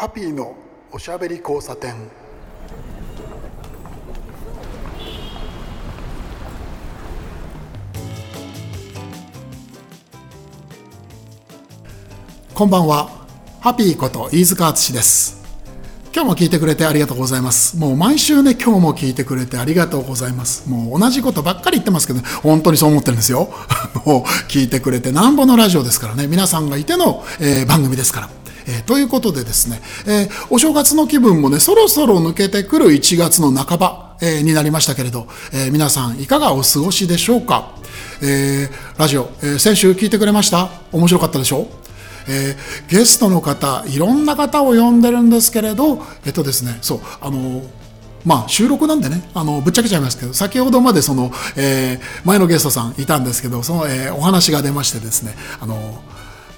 ハッピーのおしゃべり交差点。こんばんは。ハッピーこと飯塚敦です。今日も聞いてくれてありがとうございます。もう毎週ね今日も聞いてくれてありがとうございます。もう同じことばっかり言ってますけど、本当にそう思ってるんですよ。もう聞いてくれてなんぼのラジオですからね。皆さんがいての、えー、番組ですから。えー、ということでですね、えー、お正月の気分もね、そろそろ抜けてくる1月の半ば、えー、になりましたけれど、え皆さんいかがお過ごしでしょうか、えラジオ、え先週聞いてくれました？面白かったでしょう？えー、ゲストの方いろんな方を呼んでるんですけれどえっとですねそうあのまあ収録なんでねあのぶっちゃけちゃいますけど先ほどまでその、えー、前のゲストさんいたんですけどその、えー、お話が出ましてですねあの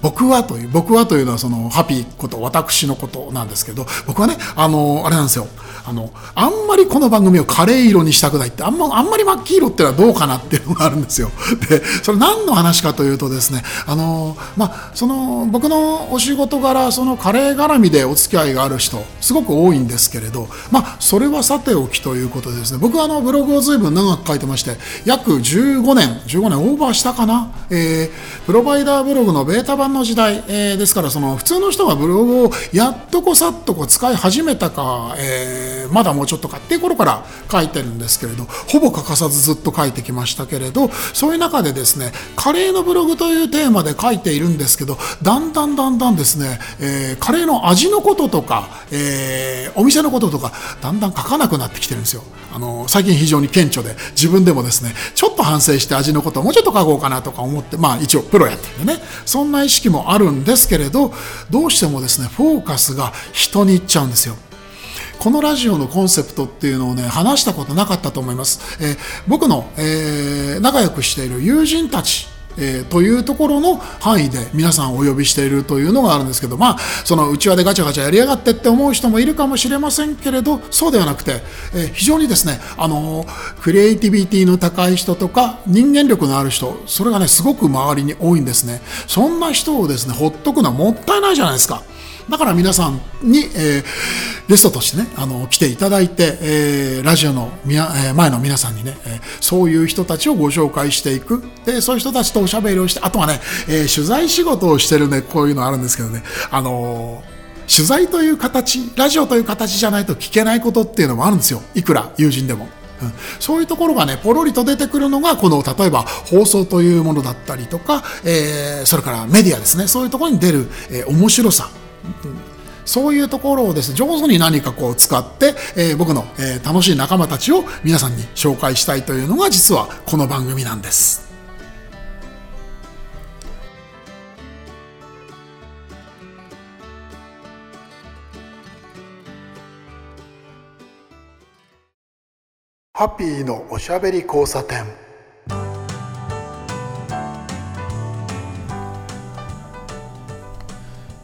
僕はという僕はというのはそのハピーこと私のことなんですけど僕はねあのあれなんですよ。あのあんまりこの番組をカレー色にしたくないってあんまあんまり真っ黄色ってのはどうかなっていうのがあるんですよ。でそれ何の話かというとですねあのまあその僕のお仕事柄そのカレー絡みでお付き合いがある人すごく多いんですけれどまあそれはさておきということでですね僕はあのブログを随分長く書いてまして約15年15年オーバーしたかな、えー、プロバイダーブログのベータ版の時代、えー、ですからその普通の人がブログをやっとこさっとこ使い始めたか、えー、まだもうちょっとかっていう頃から書いてるんですけれどほぼ欠かさずずっと書いてきましたけれどそういう中でですねカレーのブログというテーマで書いているんですけどだんだんだんだんですね、えー、カレーの味のこととか、えー、お店のこととかだんだん書かなくなってきてるんですよ。あの最近非常に顕著で自分でもですねちょっと反省して味のことをもうちょっと書こうかなとか思ってまあ一応プロやってるんでね。そんな意識もあるんですけれどどうしてもですねフォーカスが人に行っちゃうんですよ。このラジオのコンセプトっていうのをね話したことなかったと思います、えー、僕の、えー、仲良くしている友人たちえー、というところの範囲で皆さんお呼びしているというのがあるんですけどまあその内輪でガチャガチャやりやがってって思う人もいるかもしれませんけれどそうではなくて、えー、非常にですねあのクリエイティビティの高い人とか人間力のある人それがねすごく周りに多いんですね。そんな人をですねほっとくのはもったいないじゃないですか。だから皆さんに、えー、ゲストとしてね、あの、来ていただいて、えー、ラジオのみな、えー、前の皆さんにね、えー、そういう人たちをご紹介していく。で、そういう人たちとおしゃべりをして、あとはね、えー、取材仕事をしてるね、こういうのあるんですけどね、あのー、取材という形、ラジオという形じゃないと聞けないことっていうのもあるんですよ。いくら友人でも。うん、そういうところがね、ポロリと出てくるのが、この、例えば放送というものだったりとか、えー、それからメディアですね、そういうところに出る、えー、面白さ、そういうところをですね、上手に何かこう使って、えー、僕の、えー、楽しい仲間たちを皆さんに紹介したいというのが実はこの番組なんです。ハッピーのおしゃべり交差点。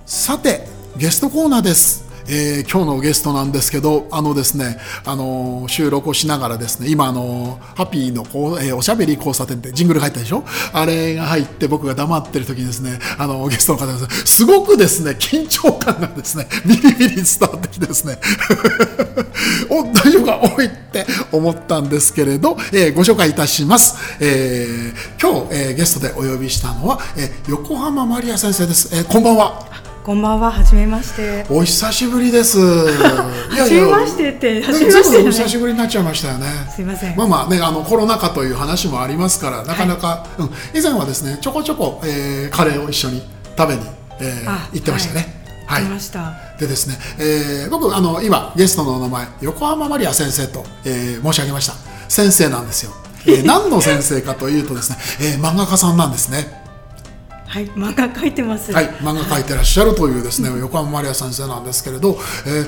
さてゲストコーナーですえー、今日のゲストなんですけど、あのですね、あのー、収録をしながらですね、今、あのー、ハッピーのこう、えおしゃべり交差点ってジングル入ったでしょ？あれが入って僕が黙ってる時にですね、あのゲストの方がすごくですね、緊張感がですね、ビリビリ伝わってきてですね、お、大丈夫か？おいって思ったんですけれど、えご紹介いたします。え今日、えゲストでお呼びしたのは、え横浜マリア先生です。えこんばんは。こんばんは、はじめまして。お久しぶりです。はじめましてって、はじめまして、ね、お久しぶりになっちゃいましたよね。すいません。まあまあね、あのコロナ禍という話もありますから、なかなか、はい、うん、以前はですね、ちょこちょこ、えー、カレーを一緒に食べに、えー、行ってましたね。はい。はい、でですね、えー、僕あの今ゲストのお名前横浜マリア先生と、えー、申し上げました。先生なんですよ。えー、何の先生かというとですね、えー、漫画家さんなんですね。はい、漫画描いてます。はい、漫画描いてらっしゃるというですね、横浜マリア先生なんですけれど、えー、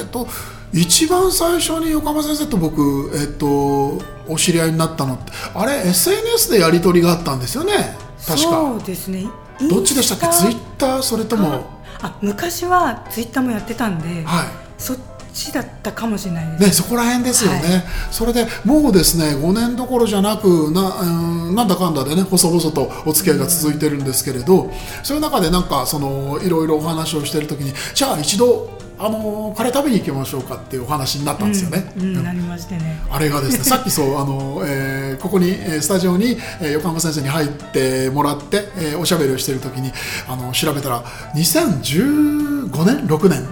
えー、と一番最初に横浜先生と僕えっ、ー、とお知り合いになったのってあれ SNS でやり取りがあったんですよね？確か。そうですね。どっちでしたっけ？ツイッター？それとも？あ、昔はツイッターもやってたんで、はい。そっちだったかもしれないです。ね、そこら辺ですよね、はい。それでもうですね5年どころじゃなくな,、うん、なんだかんだでね細々とお付き合いが続いてるんですけれど、そういう中でなんかそのいろいろお話をしてる時にじゃあ一度あのカレー食べに行きましょうかっていうお話になったんですよね。うん、なりましてね。あれがですね、さっきそう、あの、えーここに、えースタジオに、えー横浜先生に入ってもらって、えーおしゃべりをしているときに、あの、調べたら、2015年 ?6 年。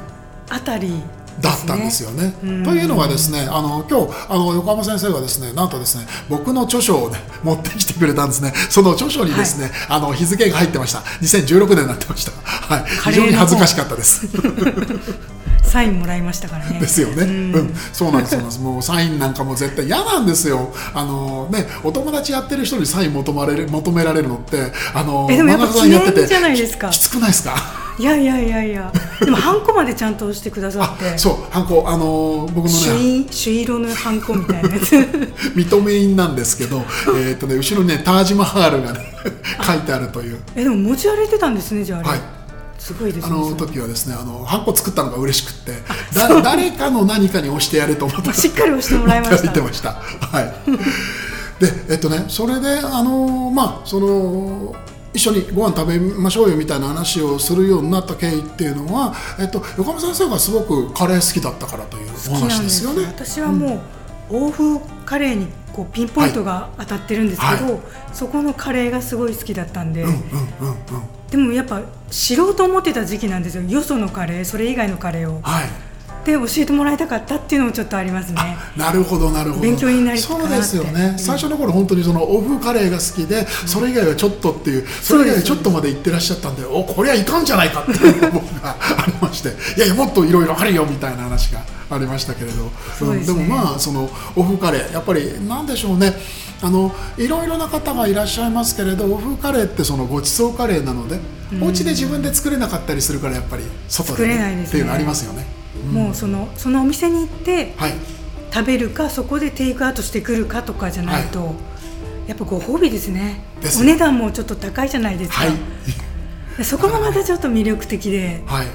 あたりだったんですよね。というのがですね、あの、今日、あの、横浜先生がですね、なんとですね、僕の著書をね、持ってきてくれたんですね。その著書にですね、あの、日付が入ってました。2016年になってました。はい。非常に恥ずかしかったです。サインもらいましたからねですよね、うんそうなんですそうなんです もうサインなんかも絶対嫌なんですよあのねお友達やってる人にサイン求まれる求められるのってあのえでもやってて記念じゃないですかききつくないですか？いやいやいやいや。でもハンコまでちゃんと押してくださあって。そうハンコあの僕の朱ね色朱色のハンコみたいなやつ。認め印なんですけど えっとね後ろにねタージマハールがね 書いてあるという。えでも持ち歩いてたんですねじゃああれ、はい。すごいですあねの時はですねあのハンコ作ったのが嬉しくってだ誰かの何かに押してやれと思ってしっかり押してもらいました。言ってました。はい。で、えっとね、それで、あのまあ、その。一緒にご飯食べましょうよみたいな話をするようになった経緯っていうのは、えっと、横浜先生がすごくカレー好きだったからという話ですすよよね。私はもう、欧風カレーにこうピンポイントが当たってるんですけど、はそこのカレーがすごい好きだったんで、うんうんうんうん。でもやっぱ知ろうと思ってた時期なんですよよそのカレーそれ以外のカレーをはい。で教えてもらいたかったっていうのもちょっとありますね。なるほどなるほど。勉強になるかなって。そうですよね、うん最初の頃本当にその欧風カレーが好きで、それ以外はちょっとっていうそれ以外はちょっとまで行ってらっしゃったんでおこれはいかんじゃないかっていう僕がありまして。いやいやもっといろいろあるよみたいな話がありましたけれど。ですね。んでもまあその欧風カレーやっぱりなんでしょうね。あのいろいろな方がいらっしゃいますけれど欧風カレーってそのごちそうカレーなので、お家で自分で作れなかったりするからやっぱり外で,、作れないですね。っていうのありますよね。もうそのそのお店に行ってはい。食べるかそこでテイクアウトしてくるかとかじゃないと、やっぱご褒美ですね。ですお値段もちょっと高いじゃないですか、はい。でそこがまたちょっと魅力的で。はい、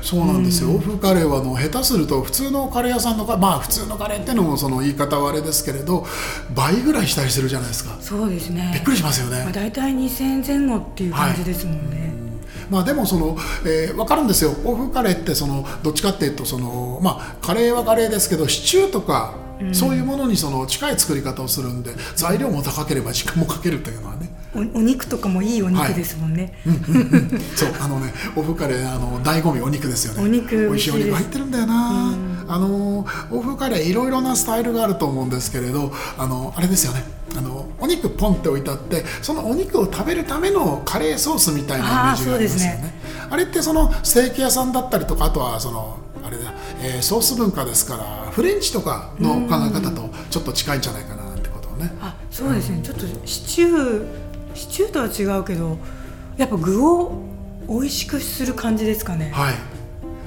そうなんですよ、欧風カレーはあの下手すると普通のカレー屋さんのかまあ普通のカレーってのもその言い方はあれですけれど倍ぐらいしたりしてるじゃないですか。そうですね。びっくりしますよね、まあ、大体2000円前後っていう感じですもんね、まあでもその、えー、分かるんですよ。欧風カレーってそのどっちかっていうとそのまあカレーはカレーですけどシチューとか、そういうものにその近い作り方をするんで材料も高ければ時間もかけるというのはね。おお肉とかもいいお肉ですもんね、そうあのね欧風カレーあの醍醐味お肉ですよね。お肉美味しいお肉入ってるんだよな、あの欧風カレーいろいろなスタイルがあると思うんですけれどあのあれですよねお肉ポンって置いてあってそのお肉を食べるためのカレーソースみたいなイメージがありますよあーそうね。あれってそのステーキ屋さんだったりとかあとはそのあれだ、えーソース文化ですからフレンチとかの考え方とちょっと近いんじゃないかなってことをね。あそうですね。ちょっとシチューシチューとは違うけどやっぱ具を美味しくする感じですかね、はい。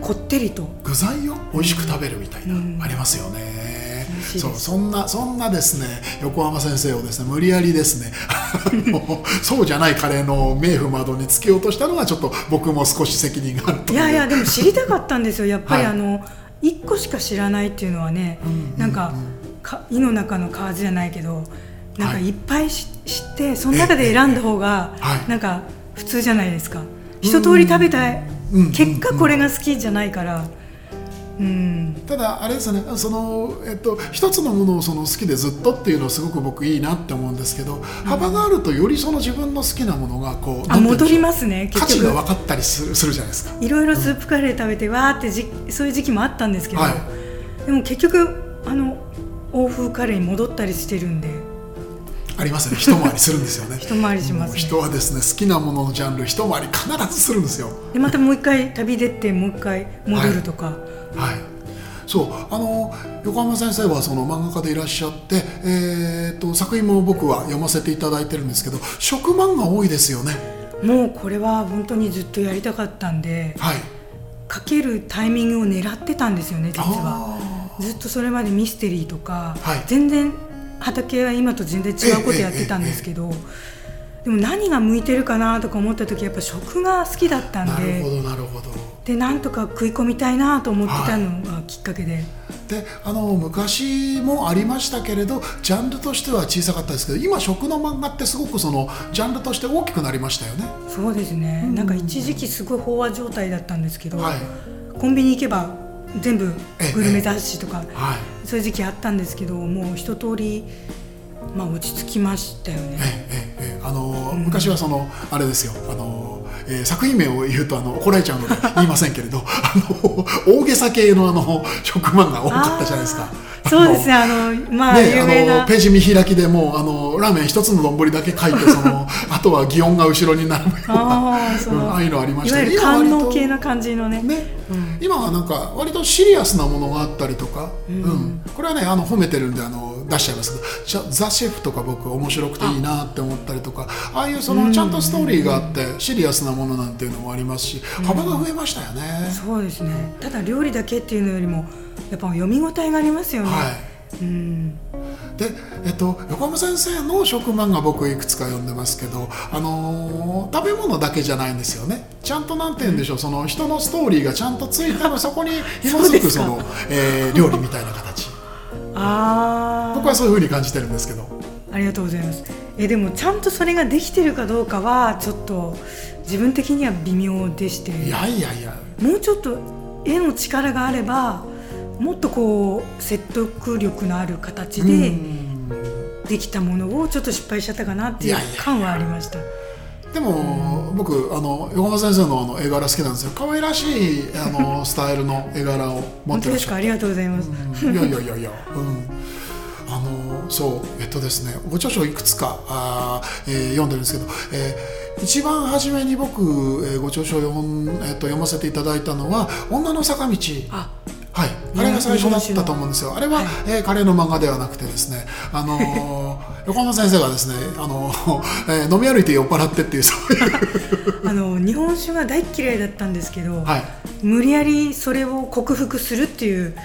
こってりと。具材を美味しく食べるみたいな、うん。ありますよね。そうそんなそんなですね横浜先生をですね無理やりですね そうじゃないカレーの冥府窓につけようとしたのがちょっと僕も少し責任があるといやいやでも知りたかったんですよ。やっぱり、はい。あの1個しか知らないっていうのはね、なんかか胃の中の蛙じゃないけどなんかはい。いっぱいし知ってその中で選んだ方がなんか普通じゃないですか。一通り食べたいうん結果これが好きじゃないから。うんただあれですねその、えっと、一つのものをその好きでずっとっていうのはすごく僕いいなって思うんですけど、幅があるとよりその自分の好きなものがこうあ戻りすますね価値が分かったりするするじゃないですか。いろいろスープカレー食べてわーってじそういう時期もあったんですけど、はい。でも結局あの欧風カレーに戻ったりしてるんで。ありますね。一回りするんですよね。一回りしますね。人はですね好きなもののジャンル一回り必ずするんですよ。でまたもう一回旅出てもう一回戻るとか、はいそうあの横浜先生はその漫画家でいらっしゃって、えー、と作品も僕は読ませていただいてるんですけど食漫画多いですよね。もうこれは本当にずっとやりたかったんではい。かけるタイミングを狙ってたんですよね実は。あずっとそれまでミステリーとか、はい。全然畑は今と全然違うことやってたんですけど、でも何が向いてるかなとか思った時やっぱ食が好きだったんーなるほでどなるほどでなんとか食い込みたいなと思ってたのがきっかけで、であの昔もありましたけれどジャンルとしては小さかったですけど今食の漫画ってすごくそのジャンルとして大きくなりましたよね。そうですね、なんか一時期すごい飽和状態だったんですけど、はい。コンビニ行けば全部ええ。グルメ雑誌とか、はい。そういう時期あったんですけどもう一通りまあ落ち着きましたよね。ええええ。あの昔はそのあれですよ。あの、えー作品名を言うとあの怒られちゃうので言いませんけれどあの大げさ系のあの食漫画多かったじゃないですか。そうですねあのまあ、ね、有名な。ページ見開きでもうあのラーメン一つの丼だけ書いてそのあとは擬音が後ろに並ぶようなあああいうのありまいしたね。わゆる官能系な感じのね。ね、今はなんか割とシリアスなものがあったりとか、うん。これはねあの褒めてるんであの出しちゃいます。けどザ・シェフとか僕面白くていいなって思ったりとかああいうそのちゃんとストーリーがあってシリアスなものなんていうのもありますし幅が増えましたよね。そうですね。ただ料理だけっていうのよりもやっぱ読み応えがありますよね。はい。うん。で、えっと、横浜先生の食漫画僕いくつか読んでますけど、あのー食べ物だけじゃないんですよね。ちゃんとなんて言うんでしょう、その人のストーリーがちゃんとついてるそこに紐づくその、えー料理みたいな形。あ僕はそういうふうに感じてるんですけど。あありがとうございます。えでもちゃんとそれができてるかどうかはちょっと自分的には微妙でして。いやいやいや。もうちょっと絵の力があればもっとこう説得力のある形うでん。できたものをちょっと失敗しちゃったかなっていういやいや感はありました。でも僕あの横浜先生のあの絵柄好きなんですよ。可愛らしいあの スタイルの絵柄を持ってらっしゃるですか？ありがとうございます、いやいやいやいや、うん、あのそうえっとですねご著書いくつかあー、えー読んでるんですけど、えー一番初めに僕、えーご著書を読ん、えっと読ませていただいたのは「女の坂道」あれが最初だったと思うんですよ。あれは、はい。えーカレーの漫画ではなくてですね、あのー 横浜先生がですね、あのー えー飲み歩いて酔っ払ってっていうそういう、あの日本酒が大っ嫌いだったんですけど、はい、無理やりそれを克服するっていう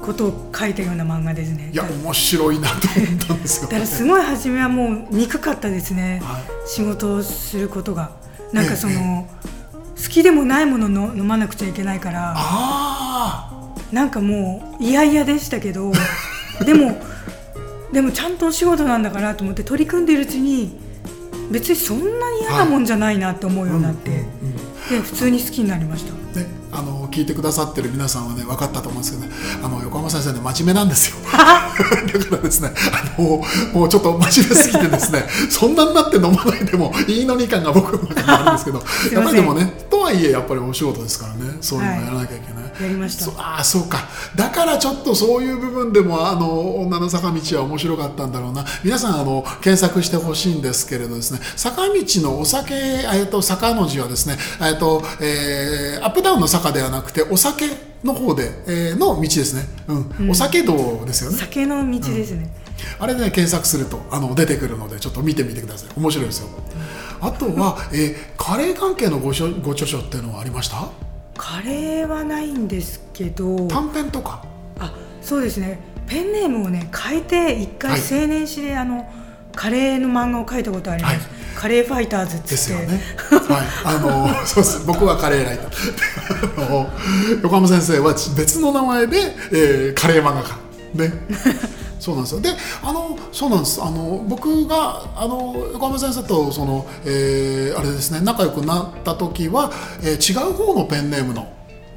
ことを書いたような漫画ですね。いや面白いなと思ったんですよ、だからすごい初めはもう憎かったですね、はい。仕事をすることが。なんかそえの、好きでもないものの飲まなくちゃいけないから。あなんかもう嫌々でしたけど でもでもちゃんとお仕事なんだからと思って取り組んでいるうちに別にそんなに嫌なもんじゃないなと思うようになって、で普通に好きになりました。あ、ね、あの聞いてくださってる皆さんはね分かったと思うんですけどね。あの横浜先生ね真面目なんですよ。だからですねあのもうちょっと真面目すぎてですね そんなになって飲まないでもいいのに感が僕の中にあるんですけど。やっぱりでもねとはいえやっぱりお仕事ですからねそういうのをやらなきゃいけない、やりました。そああそうか。だからちょっとそういう部分でもあの女の坂道は面白かったんだろうな。皆さんあの検索してほしいんですけれどですね。坂道のお酒、えっと坂の字はですね、えっとえーアップダウンの坂ではなくてお酒の方で、えーの道ですね、うん。お酒道ですよね。酒の道ですね、あれで、ね、検索するとあの出てくるのでちょっと見てみてください。面白いですよ。あとは、えーカレー関係のご書ご著書っていうのはありました？カレーはないんですけど短編とか？あそうですねペンネームをね変えて一回はい青年誌であのカレーの漫画を書いたことあります、はいカレーファイターズっつってですよね。はい、あの、そうです。僕はカレーライター。横浜先生は別の名前で、えーカレー漫画家。ね。そうなんですよ。で、あの、そうなんです。あの、僕が、あの、横浜先生と、その、えーあれですね、仲良くなった時は、えー違う方のペンネームの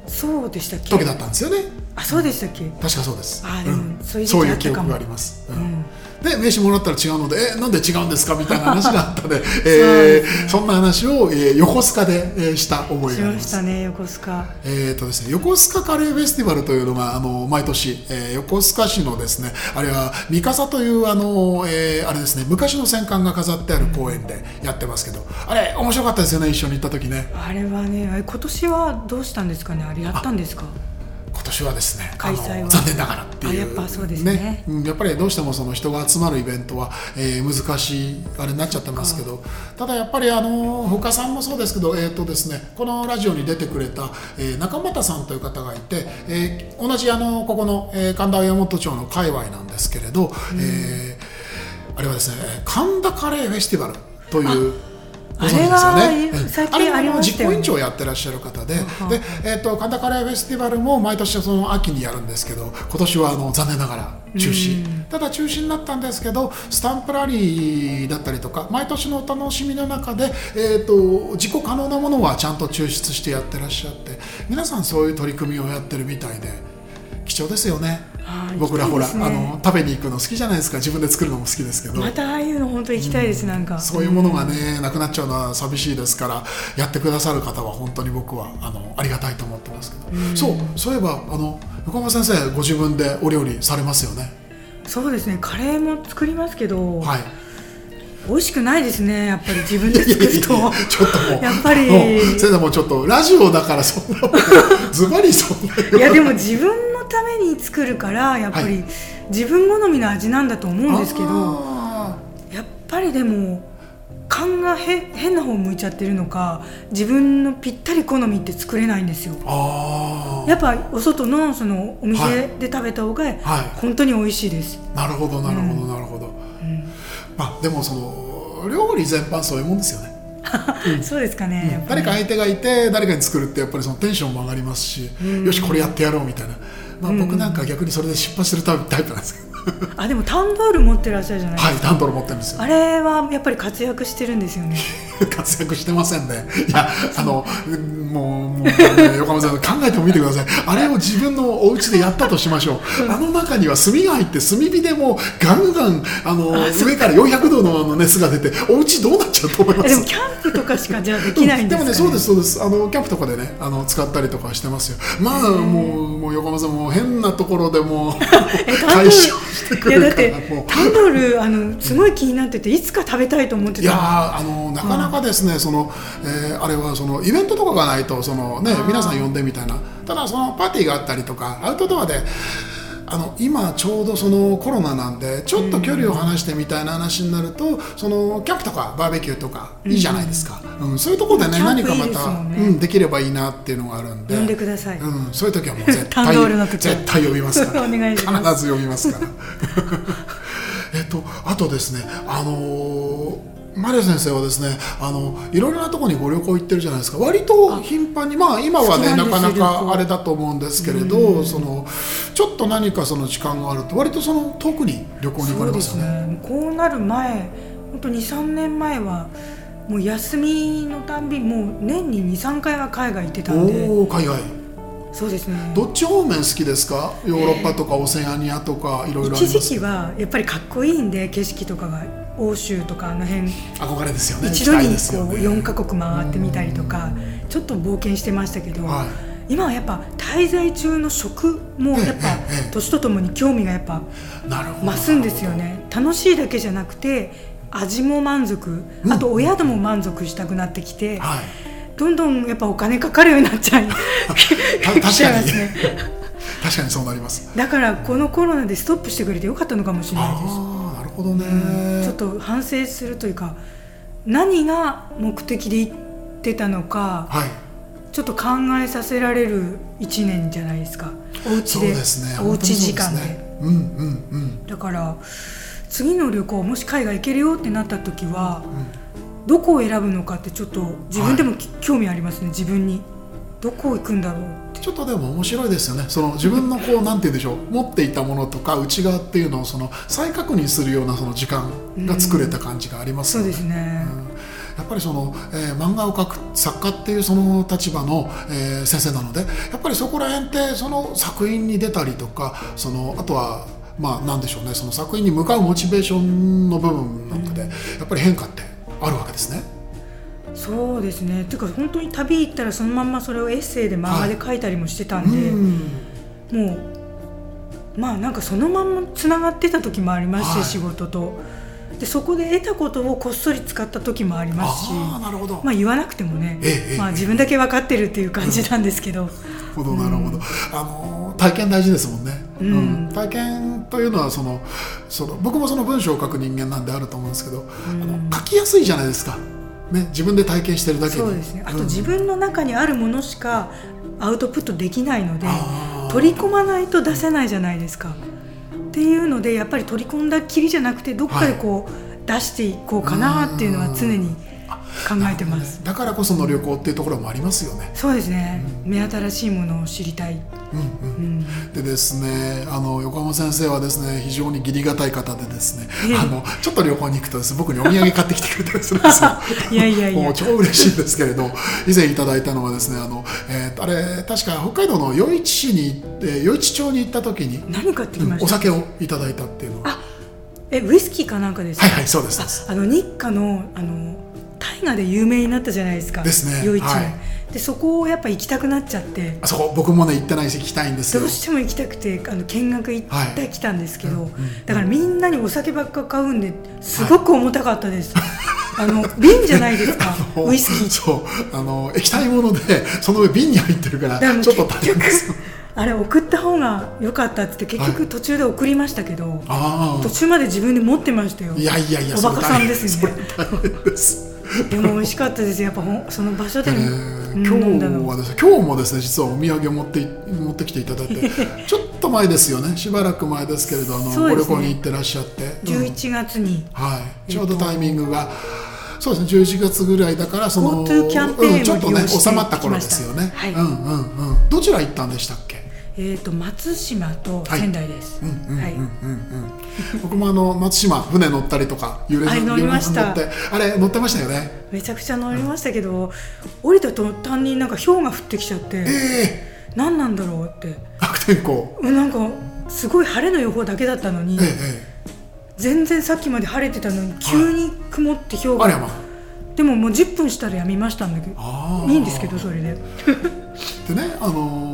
そうでしたっけ？時だったんですよね。あそうでしたっけ？確かそうです。あでもんそういう記憶があります。うんで名刺もらったら違うので「えなんで違うんですか?」みたいな話があったので、えーそんな話を、えー横須賀で、えーした覚えしまがあります。したね横須賀えーとですね、横須賀カレーフェスティバルというのがあの毎年、えー横須賀市のですねあれは三笠というあの、えーあれですね昔の戦艦が飾ってある公園でやってますけどあれ面白かったですよね一緒に行った時ねあれはね今年はどうしたんですかね？あれやったんですか？今年はですね開催は。残念ながらっていう。あやっぱそうですね。うんやっぱりどうしてもその人が集まるイベントは、えー難しいあれになっちゃってますけど。ただやっぱりあの他さんもそうですけど、えーとですね、このラジオに出てくれた、えー中俣さんという方がいて、えー同じあのここの、えー神田山本町の界隈なんですけれど、えーあれはですね神田カレーフェスティバルというあね。れは最近ありまし実行委員長をやってらっしゃる方で、はで、えっ、とカンタカレーフェスティバルも毎年その秋にやるんですけど、今年はあの残念ながら中止。ただ中止になったんですけど、スタンプラリーだったりとか、毎年のお楽しみの中で、えっ、と自己可能なものはちゃんと抽出してやってらっしゃって、皆さんそういう取り組みをやってるみたいで貴重ですよね。はい。僕らほら、ね。あの食べに行くの好きじゃないですか。自分で作るのも好きですけど。またああいうの本当行きたいです、なんか。そういうものがね、なくなっちゃうのは寂しいですから、やってくださる方は本当に僕はあのありがたいと思ってますけど、そうそういえばあの横浜先生ご自分でお料理されますよね？そうですね。カレーも作りますけど、はい。美味しくないですねやっぱり自分で作ると。ちょっともうやっぱり。先生もちょっとラジオだからそんなズバリそんな。いやでも自分のために作るからやっぱりはい自分好みの味なんだと思うんですけどあやっぱりでも勘がへ変な方向いちゃってるのか自分のぴったり好みって作れないんですよ。やっぱお外のそのおはい店で食べた方がはい。本当に美味しいです、ーなるほどなるほどなるほど、まあでもその料理全般そういうもんですよね。そうですかね、やっぱり。誰か相手がいて誰かに作るってやっぱりそのテンションも上がりますし、よしこれやってやろうみたいな、まあ、僕なんか逆にそれで失敗するタイプなんですけど。あでもタンドール持ってらっしゃるじゃないですか、はいタンドル持ってるんですよ。あれはやっぱり活躍してるんですよね 活躍してませんね。いやあのうんもうもう、ね、横浜さん考えてもみてください。あれを自分のお家でやったとしましょう。あの中には炭が入って炭火でもうガンガンあの上から400度のあの熱が出てお家どうなっちゃうと思います？えでもキャンプとかしかじゃあできないんですか、ね。もねそうですそうです。あのキャンプとかでねあの使ったりとかしてますよ。まあもうもう横浜さんもう変なところでもう えタンド回収してくるからもう。タンドールあのすごい気になってていつか食べたいと思っていやあのなかなかですね、そのえーあれはそのイベントとかがないとその、ね、皆さん呼んでみたいな。ただそのパーティーがあったりとかアウトドアであの今ちょうどそのコロナなんでちょっと距離を離してみたいな話になると、そのキャンプとかバーベキューとかいいじゃないですか、うんそういうところでねキャンプ何かまたうん、できればいいなっていうのがあるんで。呼んでください。うん、そういう時はもう絶対 絶対呼びますから。必ず呼びますから。えっとあとですねあのーマリア先生はですねあのいろいろなところにご旅行行ってるじゃないですか。割と頻繁にまあ今はねなかなかあれだと思うんですけれどそのちょっと何かその時間があると割とその遠くに旅行に行かれますよね。ね。こうなる前本当23年前はもう休みのたんびもう年に23回は海外行ってたんで。おお海外。そうですね。どっち方面好きですか？ヨーロッパとかオセアニアとかいろいろあ一時期はやっぱりかっこいいんで景色とかが欧州とかあの辺憧れですよね。一度にこうね4カ国回ってみたりとかちょっと冒険してましたけど、はい。今はやっぱ滞在中の食もやっぱ年とともに興味がやっぱ増すんですよね。楽しいだけじゃなくて味も満足あとお宿も満足したくなってきて、はい。どんどんやっぱお金かかるようになっちゃい た確かに。来ちゃいますね。確かにそうなります。だからこのコロナでストップしてくれてよかったのかもしれないですほどね。ちょっと反省するというか何が目的で行ってたのかはい。ちょっと考えさせられる1年じゃないですか。おうで。ですね。おうち時間で。ねうんうんうん。だから次の旅行もし海外行けるよってなった時は、どこを選ぶのかってちょっと自分でもき、興味ありますね自分にどこ行くんだろうちょっとでも面白いですよね。その自分のこうなんて言うんでしょう。持っていたものとか内側っていうのをその再確認するようなその時間が作れた感じがありますよね。そうですね、やっぱりその、えー漫画を描く作家っていうその立場の、えー先生なのでやっぱりそこら辺ってその作品に出たりとかそのあとはまあなんでしょうね。その作品に向かうモチベーションの部分なんかで、やっぱり変化ってあるわけですね。そうですね。っていうか本当に旅行ったらそのまんまそれをエッセイで漫画で書いたりもしてたんで、うん。もうまあなんかそのまんまつながってた時もありますし、はい。仕事と。でそこで得たことをこっそり使った時もありますしまあ言わなくてもね、まあ自分だけ分かってるっていう感じなんですけど、なるほどなるほど、あの体験大事ですもんね、うん。体験というのはそのその僕もその文章を書く人間なんであると思うんですけど、あの書きやすいじゃないですか、ね、自分で体験してるだけに。そうですね。あとうん自分の中にあるものしかアウトプットできないのであー。取り込まないと出せないじゃないですか。っていうのでやっぱり取り込んだきりじゃなくてどっかでこう、出していこうかなっていうのは常に考えてます。だからこその旅行っていうところもありますよね。そうですね、目新しいものを知りたい、うんうん、でですねあの横浜先生はですね非常に義理がたい方でですねええ。あのちょっと旅行に行くとですね僕にお土産買ってきてくれたりするんですよ。いやいやいや。もう超嬉しいんですけれど以前いただいたのはですねあの、えーあれ確か北海道の余市市に行って余市町に行った時に何買ってきました、お酒をいただいたっていうのは。あえウイスキーかなんかですか？はいはいそうです。あの日課のあの大河で有名になったじゃないですか。ですね。余市、はい。でそこをやっぱ行きたくなっちゃって。あそこ僕もね行ってないし行きたいんですよ。どうしても行きたくてあの見学行ってはいきたんですけど、うんうん。だからみんなにお酒ばっか買うんですごく重たかったです、あの瓶じゃないですか。ウイスキー。そう。あの液体ものでその上瓶に入ってるからちょっと大変です。よあれ送った方が良かったっって結は局途中で送りましたけど、あ途中まで自分で持ってましたよ。あいやいやいやおバカさんですそねでも美味しかったです。やっぱその場所ででねうん。今日はですね今日もですね実はお土産を持ってい持ってきていただいて ちょっと前ですよね。しばらく前ですけれどあの、ね。旅行に行ってらっしゃって、うん11月に、はい、ちょうどタイミングが、そうですね11月ぐらいだからそのうんちょっとね収まった頃ですよね、はい。うんうんうん。どちら行ったんでしたっけ？えー、と松島と仙台です、うんうんうんはいうん。うん 僕もあの松島船乗ったりとか遊はい乗りました。あれ乗ってましたよね。めちゃくちゃ乗りましたけど、降りた途端になんか氷が降ってきちゃってええ。何なんだろうって。悪天候。うんなんかすごい晴れの予報だけだったのに、ええ全然さっきまで晴れてたのに急に曇って氷が、あれやまでももう10分したらやみましたんだけどいいんですけどそれで。でねあのー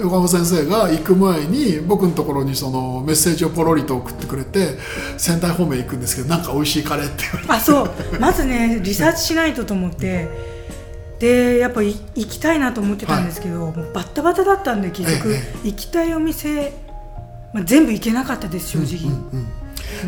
横浜先生が行く前に僕のところにそのメッセージをポロリと送ってくれて仙台方面行くんですけどなんか美味しいカレーって言われて。あそう。まずねリサーチしないとと思って。でやっぱい行きたいなと思ってたんですけど、もうバッタバタだったんで結局、え行きたいお店、まあ、全部行けなかったです正直、うん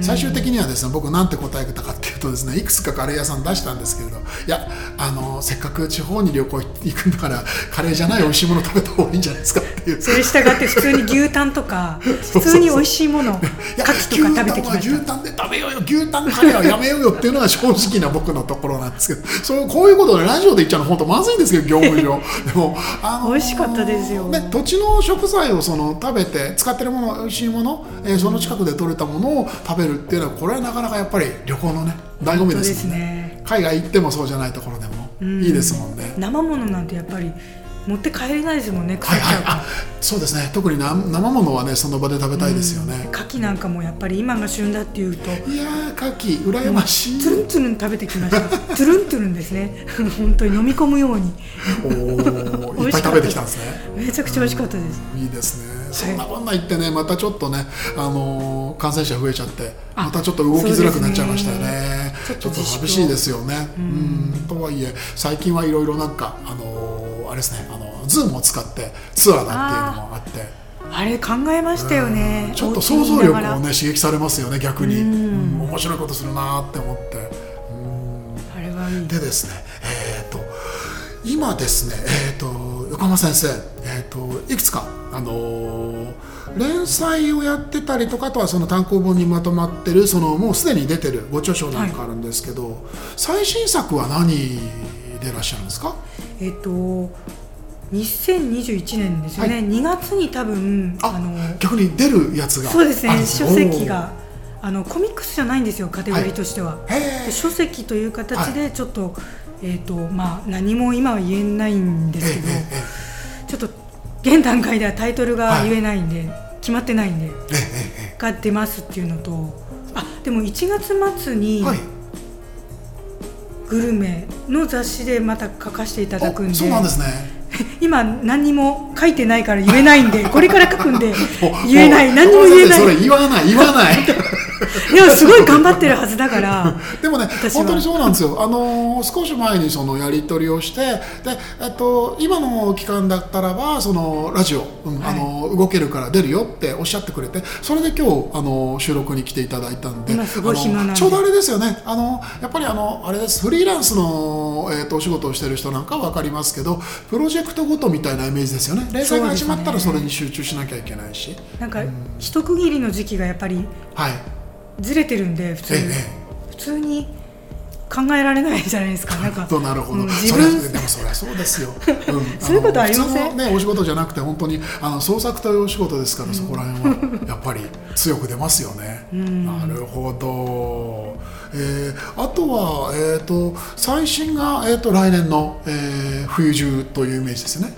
最終的にはですね僕なんて答えたかっていうとですねいくつかカレー屋さん出したんですけれどいやあのせっかく地方に旅行行くんだからカレーじゃない美味しいもの食べた方がいいんじゃないですかっていう。それ従って普通に牛タンとか 普通に美味しいものいや牡蠣とか食べてきました。牛タンは牛タンで食べようよ牛タンカレーはやめようよっていうのが正直な僕のところなんですけどそうこういうことをねラジオで言っちゃうの本当まずいんですけど業務上。でも、あのー美味しかったですよ。ね、土地の食材をその食べて使ってるもの美味しいもの、えーその近くで採れたものを食べるっていうのはこれはなかなかやっぱり旅行のね醍醐味ですね。ね。海外行ってもそうじゃないところでもうん。いいですもんね、生ものなんてやっぱり持って帰れないですもんね腐はいはい。あそうですね。特にな生ものはねその場で食べたいですよね、牡蠣なんかもやっぱり今が旬だっていうと。いやー牡蠣羨ましい。つるんつるん食べてきました。つるんつるんですね。本当に飲み込むように。おーいっぱい食べてきたんですね。めちゃくちゃ美味しかったです。いいですねそんなこんな言ってねまたちょっとね、あのー感染者増えちゃってあまたちょっと動きづらくなっちゃいましたよね。ね。ちょっと寂しいですよね。うん。とはいえ最近はいろいろなんかあのーあれですねあのズームを使ってツアーだっていうのもあって。あれ考えましたよね。ちょっと想像力をね刺激されますよね逆に。うん。うん。面白いことするなって思って。あれはいい。でですねえっ、と今ですねえっ、と横浜先生えっ、といくつかあのー連載をやってたりとかあとはその単行本にまとまってるそのもうすでに出てるご著書なんかあるんですけど、最新作は何でいらっしゃるんですか？えっと2021年ですよね、はい。2月に多分ああの逆に出るやつがそうですね。書籍があのコミックスじゃないんですよカテゴリーとしては、おーへで書籍という形でちょっと,、えーとまあ、何も今は言えないんでえすけど、ちょっと現段階ではタイトルが言えないんで、決まってないんでが出ますっていうのとあでも1月末にグルメの雑誌でまた書かせていただくんでおそうなんですね。今何にも書いてないから言えないんでこれから書くんで 言えない。何にも言えない。それ言わない言わない でもすごい頑張ってるはずだから。でもね本当にそうなんですよ、あのー少し前にそのやり取りをしてで、えっと、今の期間だったらばそのラジオ、うんはい。あのー動けるから出るよっておっしゃってくれてそれで今日、あのー収録に来ていただいたんでちょうどあれですよね。あのやっぱりあのあれですフリーランスの、えっとお仕事をしてる人なんかは分かりますけどプロジェクトごとみたいなイメージですよね。連載が始まったらそれに集中しなきゃいけないし、なんか一区切りの時期がやっぱりはいずれてるんで普通に、ええ。え普通に考えられないじゃないですか。なんかとなるほど、うん自分。でもそりゃそうですよ、うん。そういうことありません？の普通のねお仕事じゃなくて本当にあの創作というお仕事ですから、そこら辺はやっぱり強く出ますよね、なるほど、えーあとは、えー、と最新が、えー、と来年の、えー冬中というイメージですね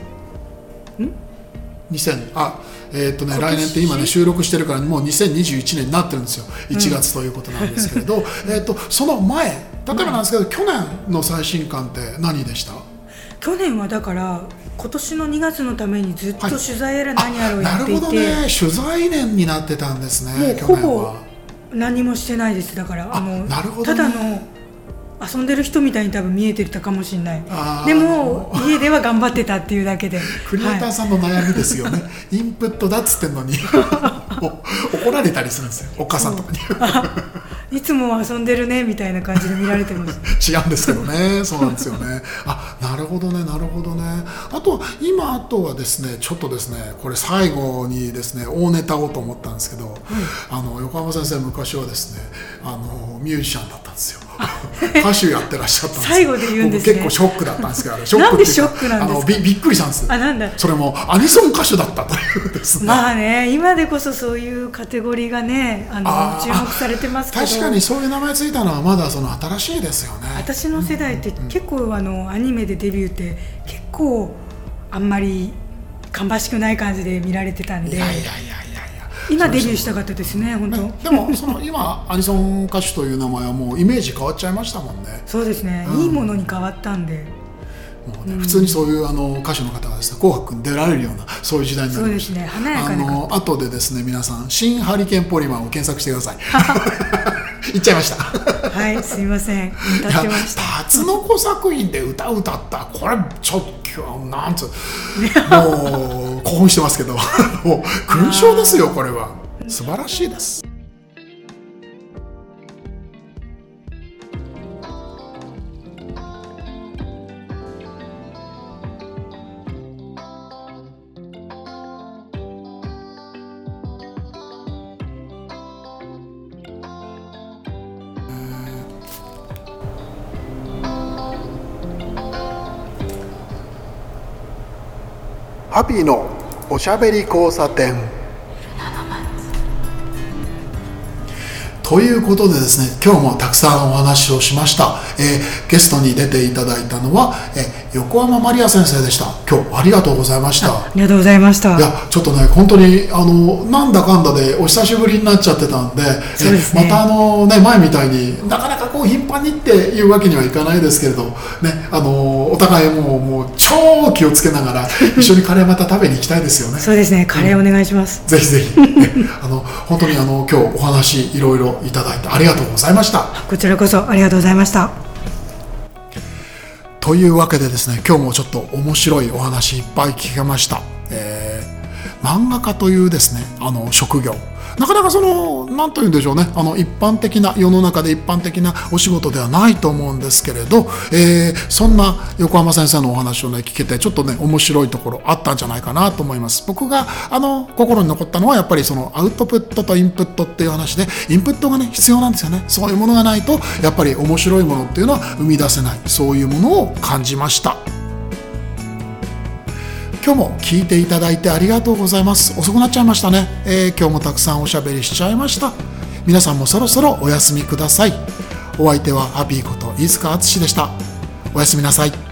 2000あえーっとね、来年って今ね収録してるからもう2021年になってるんですよ。1月ということなんですけれど、えーっとその前例えばなんですけど、去年の最新刊って何でした？去年はだから今年の2月のためにずっとはい。取材やら何やらをやなるほどっていて、ね。取材年になってたんですね去ほぼ年は。何もしてないです。だからああのなるほどたねだの遊んでる人みたいに多分見えてたかもしれない。でも家では頑張ってたっていうだけで。クリエイターはいさんの悩みですよね、インプットだっつってんのに。お怒られたりするんですよ。お母さんとかに。いつも遊んでるねみたいな感じで見られてます。違うんですけどね、そうなんですよね。あなるほどね、なるほどね。あと、今、あとはですね、ちょっとですね、これ、最後にですね、大ネタをと思ったんですけど、あの横浜先生、昔はですねあの、ミュージシャンだったんですよ。歌手やってらっしゃったんですよ最後で言うんですね僕結構ショックだったんですけど、ショッなんでクショックなんですか？あのびびっくりしたんです。あなんだそれもアニソン歌手だったというですね。まあね今でこそそういうカテゴリーがねあの注目されてますけど確かにそういう名前ついたのはまだその新しいですよね。私の世代って結構あのアニメでデビューって結構あんまり芳しくない感じで見られてたんでいやいやいや。今デビューした方ですね本当。ね、でもその今 アニソン歌手という名前はもうイメージ変わっちゃいましたもんね。そうですね、うん。いいものに変わったんで。もうね普通にそういうあの歌手の方がですね紅白に出られるようなそういう時代になりました。そうですね。華やあかなの後でですね皆さん新ハリケーンポリマンを検索してください 言っちゃいました。はいすいません。歌ってました。タツノコ作品で歌歌った。これちょっとなんつうもう興奮してますけど。もう勲章ですよこれは。素晴らしいですハピーのおしゃべり交差点。ということでですね今日もたくさんお話をしました、えーゲストに出ていただいたのは、えー横浜マリア先生でした。今日ありがとうございました。ありがとうございました。いやちょっとね本当にあのなんだかんだでお久しぶりになっちゃってたんでね。えまたあの、ね、前みたいになかなかこう頻繁にっていうわけにはいかないですけれど、ね、あのお互いもうもう超気をつけながら 一緒にカレーまた食べに行きたいですよね。そうですね。カレーお願いします、ぜひぜひ、ねあの本当にあの今日お話いろいろいただいてありがとうございました。こちらこそありがとうございました。というわけでですね今日もちょっと面白いお話いっぱい聞けました、えー漫画家というですねあの職業なかなかその何と言うんでしょうね。あの一般的な世の中で一般的なお仕事ではないと思うんですけれど、えーそんな横浜先生のお話をね聞けてちょっとね面白いところあったんじゃないかなと思います。僕があの心に残ったのはやっぱりそのアウトプットとインプットっていう話でインプットがね必要なんですよね。そういうものがないとやっぱり面白いものっていうのは生み出せない。そういうものを感じました。今日も聞いていただいてありがとうございます。遅くなっちゃいましたね、えー今日もたくさんおしゃべりしちゃいました。皆さんもそろそろお休みください。お相手はハッピーこと飯塚淳でした。おやすみなさい。